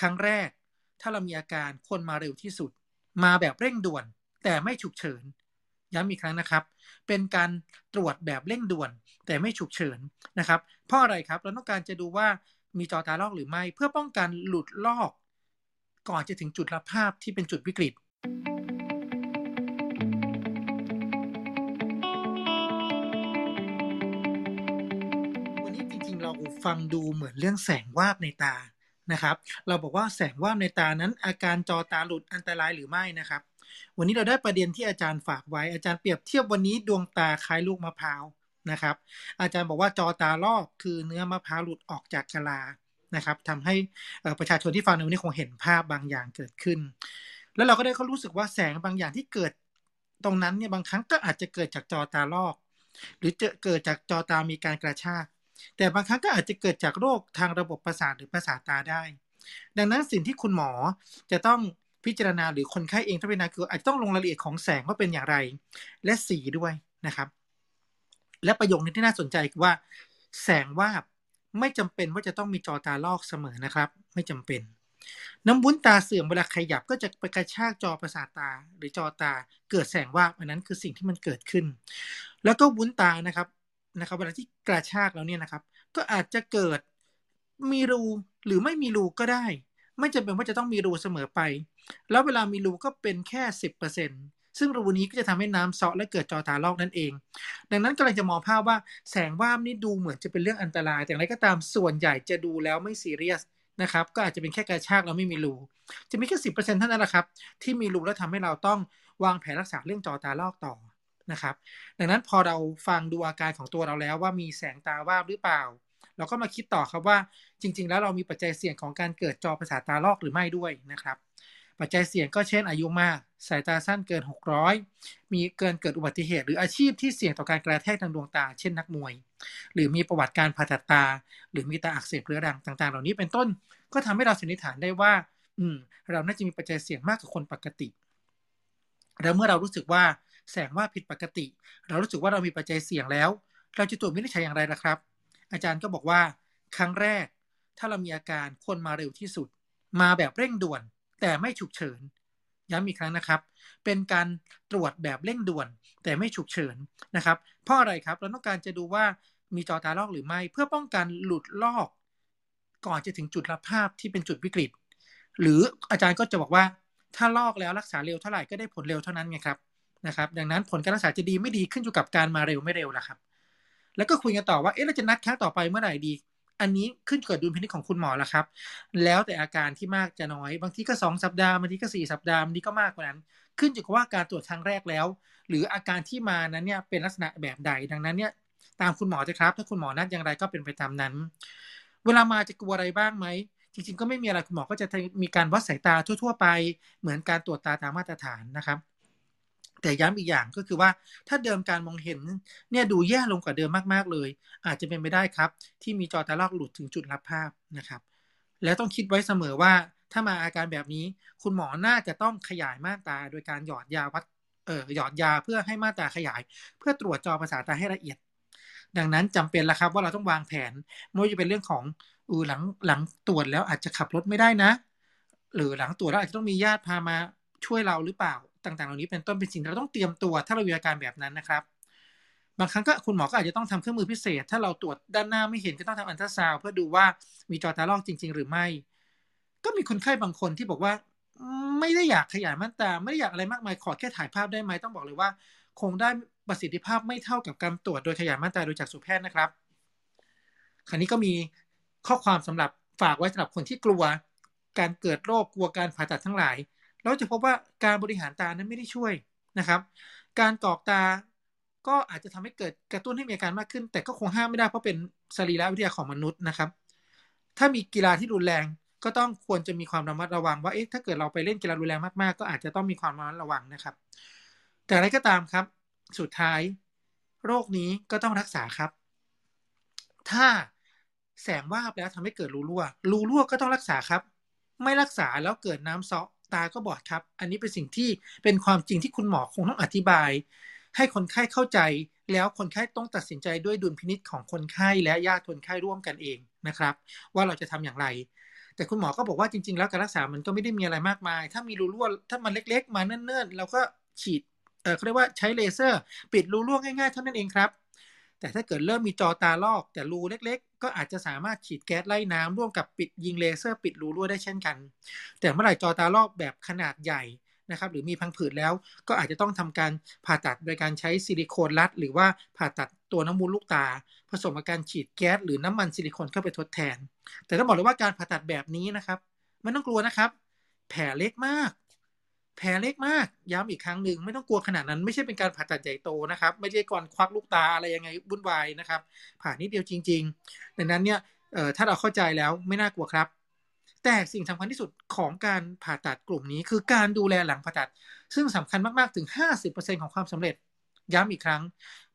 ครั้งแรก ถ้าเรามีอาการคนมาเร็วที่สุด มาแบบเร่งด่วน แต่ไม่ฉุกเฉินย้ำอีกครั้งนะครับ เป็นการตรวจแบบเร่งด่วน แต่ไม่ฉุกเฉินนะครับ เพราะอะไรครับ เราต้องการจะดูว่ามีจอตาลอกหรือไม่ เพื่อป้องกันหลุดลอก ก่อนจะถึงจุดรับภาพที่เป็นจุดวิกฤต วันนี้จริงๆ เราฟังดูเหมือนเรื่องแสงวาบในตา นะครับ เราบอกว่าแสงว่าในตานั้น อาการจอตาหลุดอันตรายหรือไม่นะครับ วันนี้เราได้ประเด็นที่อาจารย์ฝากไว้ อาจารย์เปรียบเทียบวันนี้ดวงตาคล้ายลูกมะพร้าวนะครับ อาจารย์บอกว่าจอตาลอกคือเนื้อมะพร้าวหลุดออกจากกะลานะครับทำให้ประชาชนที่ฟังในวันนี้คงเห็นภาพบางอย่างเกิดขึ้น แล้วเราก็ได้เขารู้สึกว่าแสงบางอย่างที่เกิดตรงนั้นเนี่ยบางครั้งก็อาจจะเกิดจากจอตาลอก หรือจะเกิดจากจอตามีการกระชาก แต่บางครั้งก็อาจจะเกิดจากโรคทางระบบประสาทหรือประสาทตาได้ ดังนั้นสิ่งที่คุณหมอจะต้องพิจารณาหรือคนไข้เองต้องพิจารณาคืออาจจะต้องลงรายละเอียดของแสงว่าเป็นอย่างไร และสีด้วยนะครับ และประโยคนี้ที่น่าสนใจคือว่า แสงวาบไม่จำเป็นว่าจะต้องมีจอตาลอกเสมอนะครับ ไม่จำเป็น น้ำวุ้นตาเสื่อมเวลาขยับก็จะไปกระชากจอประสาทตา หรือจอตาเกิดแสงวาบอันนั้นคือสิ่งที่มันเกิดขึ้น แล้วก็วุ้นตานะครับ นะครับเวลาที่กระชากแล้วเนี่ยนะครับ ก็อาจจะเกิดมีรูหรือไม่มีรูก็ได้ ไม่จำเป็นว่าจะต้องมีรูเสมอไป แล้วเวลามีรูก็เป็นแค่สิบเปอร์เซ็นต์ซึ่งรูนี้ก็จะทำให้น้ำเซาะและเกิดจอตาลอกนั่นเอง ดังนั้นกำลังจะมองภาพว่าแสงว่ามนี่ดูเหมือนจะเป็นเรื่องอันตราย แต่อะไรก็ตามส่วนใหญ่จะดูแล้วไม่ซีเรียสนะครับ ก็อาจจะเป็นแค่กระชากแล้วไม่มีรูจะมีแค่สิบเปอร์เซ็นต์เท่านั้นแหละครับ ที่มีรูแล้วทำให้เราต้องวางแผนรักษาเรื่องจอตาลอกต่อ นะครับ ดังนั้นพอเราฟังดูอาการของตัวเราแล้วว่ามีแสงตาวาบหรือเปล่า เราก็มาคิดต่อครับว่าจริง ๆ แล้วเรามีปัจจัยเสี่ยงของการเกิดจอประสาทตาลอกหรือไม่ด้วยนะครับ ปัจจัยเสี่ยงก็เช่นอายุมาก สายตาสั้นเกิน 600 มีเกินเกิดอุบัติเหตุ หรืออาชีพที่เสี่ยงต่อการกระแทกทางดวงตา เช่นนักมวย หรือมีประวัติการผ่าตัดตา หรือมีตาอักเสบเรื้อรังต่าง ๆ เหล่านี้เป็นต้น ก็ทำให้เราสันนิษฐานได้ว่า อืม เราน่าจะมีปัจจัยเสี่ยงมากกว่าคนปกติแล้วเมื่อเรารู้สึกว่า แสงว่าผิดปกติ เรารู้สึกว่าเรามีปัจจัยเสี่ยงแล้ว เราจะตรวจวินิจฉัยอย่างไรล่ะครับ อาจารย์ก็บอกว่าครั้งแรก ถ้าเรามีอาการคนมาเร็วที่สุด มาแบบเร่งด่วน แต่ไม่ฉุกเฉินย้ำอีกครั้งนะครับ เป็นการตรวจแบบเร่งด่วน แต่ไม่ฉุกเฉินนะครับ เพราะอะไรครับ เราต้องการจะดูว่ามีจอตาลอกหรือไม่ เพื่อป้องกันหลุดลอก ก่อนจะถึงจุดรับภาพที่เป็นจุดวิกฤต หรืออาจารย์ก็จะบอกว่าถ้าลอกแล้วรักษาเร็วเท่าไหร่ก็ได้ผลเร็วเท่านั้นไงครับ นะครับ ดังนั้นผลการรักษาจะดีไม่ดีขึ้นอยู่กับการมาเร็วไม่เร็วละครับ แล้วก็คุยกันต่อว่าเอ๊ะเราจะนัดครั้งต่อไปเมื่อไหร่ดี อันนี้ขึ้นเกับดุลพินิจของคุณหมอล้วครับ แล้วแต่อาการที่มากจะน้อย บางทีก็สองสัปดาห์บางทีก็สี่สัปดาห์บางทีก็มากกว่านั้น ขึ้นอยู่กับว่าการตรวจครั้งแรกแล้ว หรืออาการที่มานั้นเนี่ยเป็นลักษณะแบบใดดังนั้นเนี่ยตามคุณหมอจะครับ ถ้าคุณหมอนัดอย่างไรก็เป็นไปตามนั้น เวลามาจะกลัวอะไรบ้างไหมจริงๆ ก็ไม่มีอะไรคุณหมอก็จะมีการวัดสายตาทั่ว ๆ ไป เหมือนการตรวจตาตามมาตรฐานนะครับ แต่ย้ำอีกอย่างก็คือว่าถ้าเดิมการมองเห็นเนี่ยดูแย่ลงกว่าเดิมมากๆเลย อาจจะเป็นไปได้ครับ ที่มีจอตาลอกหลุดถึงจุดรับภาพนะครับ แล้วต้องคิดไว้เสมอว่าถ้ามาอาการแบบนี้ คุณหมอน่าจะต้องขยายม่านตา โดยการหยอดยาวัดเอ่อหยอดยาเพื่อให้ม่านตาขยาย เพื่อตรวจจอประสาทตาให้ละเอียด ดังนั้นจำเป็นแล้วครับว่าเราต้องวางแผนไม่ว่าจะเป็นเรื่องของอือหลังหลังตรวจแล้วอาจจะขับรถไม่ได้นะ หรือหลังตรวจแล้วอาจจะต้องมีญาติพามาช่วยเราหรือเปล่า ต่างๆ เหล่านี้เป็นต้นเป็นสิ่งเราต้องเตรียมตัว ถ้าเรามีอาการแบบนั้นนะครับ บางครั้งก็คุณหมอก็อาจจะต้องทำเครื่องมือพิเศษ ถ้าเราตรวจด้านหน้าไม่เห็นก็ต้องทำอันตราซาวเพื่อดูว่ามีจอตาลอกจริง ๆ หรือไม่ ก็มีคนไข้บางคนที่บอกว่า ไม่ได้อยากขยายม่านตา ไม่ได้อยากอะไรมากมายขอแค่ถ่ายภาพได้ไหมต้องบอกเลยว่า คงได้ประสิทธิภาพไม่เท่ากับการตรวจโดยขยายม่านตาโดยจากสุแพทย์นะครับ คราวนี้ก็มีข้อความสำหรับฝากไว้สำหรับคนที่กลัว การเกิดโรคกลัวการผ่าตัดทั้งหลาย เราจะพบว่าการบริหารตานั้นไม่ได้ช่วยนะครับ การกรอกตาก็อาจจะทำให้เกิดกระตุ้นให้มีอาการมากขึ้น แต่ก็คงห้ามไม่ได้เพราะเป็นสรีระวิทยาของมนุษย์นะครับ ถ้ามีกีฬาที่รุนแรงก็ต้องควรจะมีความระมัดระวังว่าเอ๊ะถ้าเกิดเราไปเล่นกีฬารุนแรงมากๆ ก็อาจจะต้องมีความระมัดระวังนะครับ แต่อะไรก็ตามครับ สุดท้าย โรคนี้ก็ต้องรักษาครับ ถ้าแสงวาบแล้วทำให้เกิดรูรั่ว รูรั่วก็ต้องรักษาครับ ไม่รักษาแล้วเกิดน้ำเซาะ ตาก็บอดครับ อันนี้เป็นสิ่งที่เป็นความจริงที่คุณหมอคงต้องอธิบาย ให้คนไข้เข้าใจ แล้วคนไข้ต้องตัดสินใจด้วยดุลพินิษของคนไข้และญาติคนไข้ร่วมกันเองนะครับ ว่าเราจะทำอย่างไร แต่คุณหมอก็บอกว่าจริง ๆ แล้วการรักษามันก็ไม่ได้มีอะไรมากมาย ถ้ามีรูรั่วถ้ามันเล็ก ๆ มาเนิ่นๆเราก็ฉีดเออเขาเรียกว่าใช้เลเซอร์ ปิดรูรั่วง่ายๆเท่านั้นเองครับแต่ถ้าเกิดเริ่มมีจอตาลอกแต่รูเล็กๆ ก็อาจจะสามารถฉีดแก๊สไล่น้ำร่วมกับปิดยิงเลเซอร์ปิดรูรั่วได้เช่นกัน แต่เมื่อไหร่จอตาลอกแบบขนาดใหญ่นะครับหรือมีพังผืดแล้วก็อาจจะต้องทำการผ่าตัดโดยการใช้ซิลิโคนรัด หรือว่าผ่าตัดตัวน้ำมูลลูกตา ผสมกับการฉีดแก๊สหรือน้ำมันซิลิโคนเข้าไปทดแทน แต่ต้องบอกเลยว่าการผ่าตัดแบบนี้นะครับไม่ต้องกลัวนะครับ แผลเล็กมาก แผลเล็กมาก ย้ำอีกครั้งหนึ่งไม่ต้องกลัวขนาดนั้น ไม่ใช่เป็นการผ่าตัดใหญ่โตนะครับ ไม่ใช่ก่อนควักลูกตาอะไรยังไงวุ่นวายนะครับ ผ่านิดเดียวจริง ๆ ดังนั้นเนี่ยถ้าเราเข้าใจแล้วไม่น่ากลัวครับ แต่สิ่งสำคัญที่สุดของการผ่าตัดกลุ่มนี้คือการดูแลหลังผ่าตัด ซึ่งสำคัญมากๆถึง 50%ของความสำเร็จ ย้ำอีกครั้ง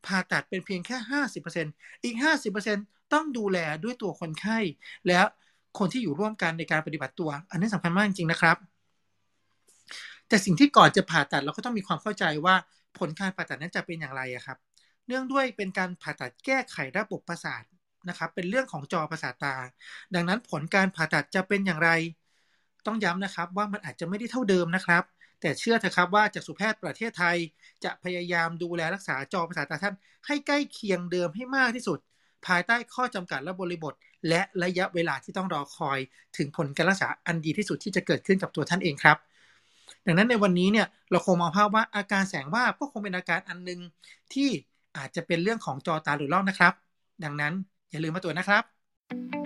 ผ่าตัดเป็นเพียงแค่ 50%อีก 50%ต้องดูแลด้วยตัวคนไข้ และคนที่อยู่ร่วมกันในการปฏิบัติตัว อันนี้สำคัญมากจริงๆนะครับ แต่สิ่งที่ก่อนจะผ่าตัดเราก็ต้องมีความเข้าใจว่าผลการผ่าตัดนั้นจะเป็นอย่างไรครับ เนื่องด้วยเป็นการผ่าตัดแก้ไขระบบประสาทนะครับ เป็นเรื่องของจอประสาทตา ดังนั้นผลการผ่าตัดจะเป็นอย่างไร ต้องย้ำนะครับว่ามันอาจจะไม่ได้เท่าเดิมนะครับ แต่เชื่อเถอะครับว่าจากสุแพทย์ประเทศไทย จะพยายามดูแลรักษาจอประสาทตาท่าน ให้ใกล้เคียงเดิมให้มากที่สุด ภายใต้ข้อจำกัดและบริบท และระยะเวลาที่ต้องรอคอย ถึงผลการรักษาอันดีที่สุดที่จะเกิดขึ้นกับตัวท่านเองครับ ดังนั้นในวันนี้เนี่ยเราคงมองภาพว่าอาการแสงว่าก็คงเป็นอาการอันนึง ที่อาจจะเป็นเรื่องของจอตาหรือลอกนะครับ ดังนั้นอย่าลืมมาตรวจนะครับ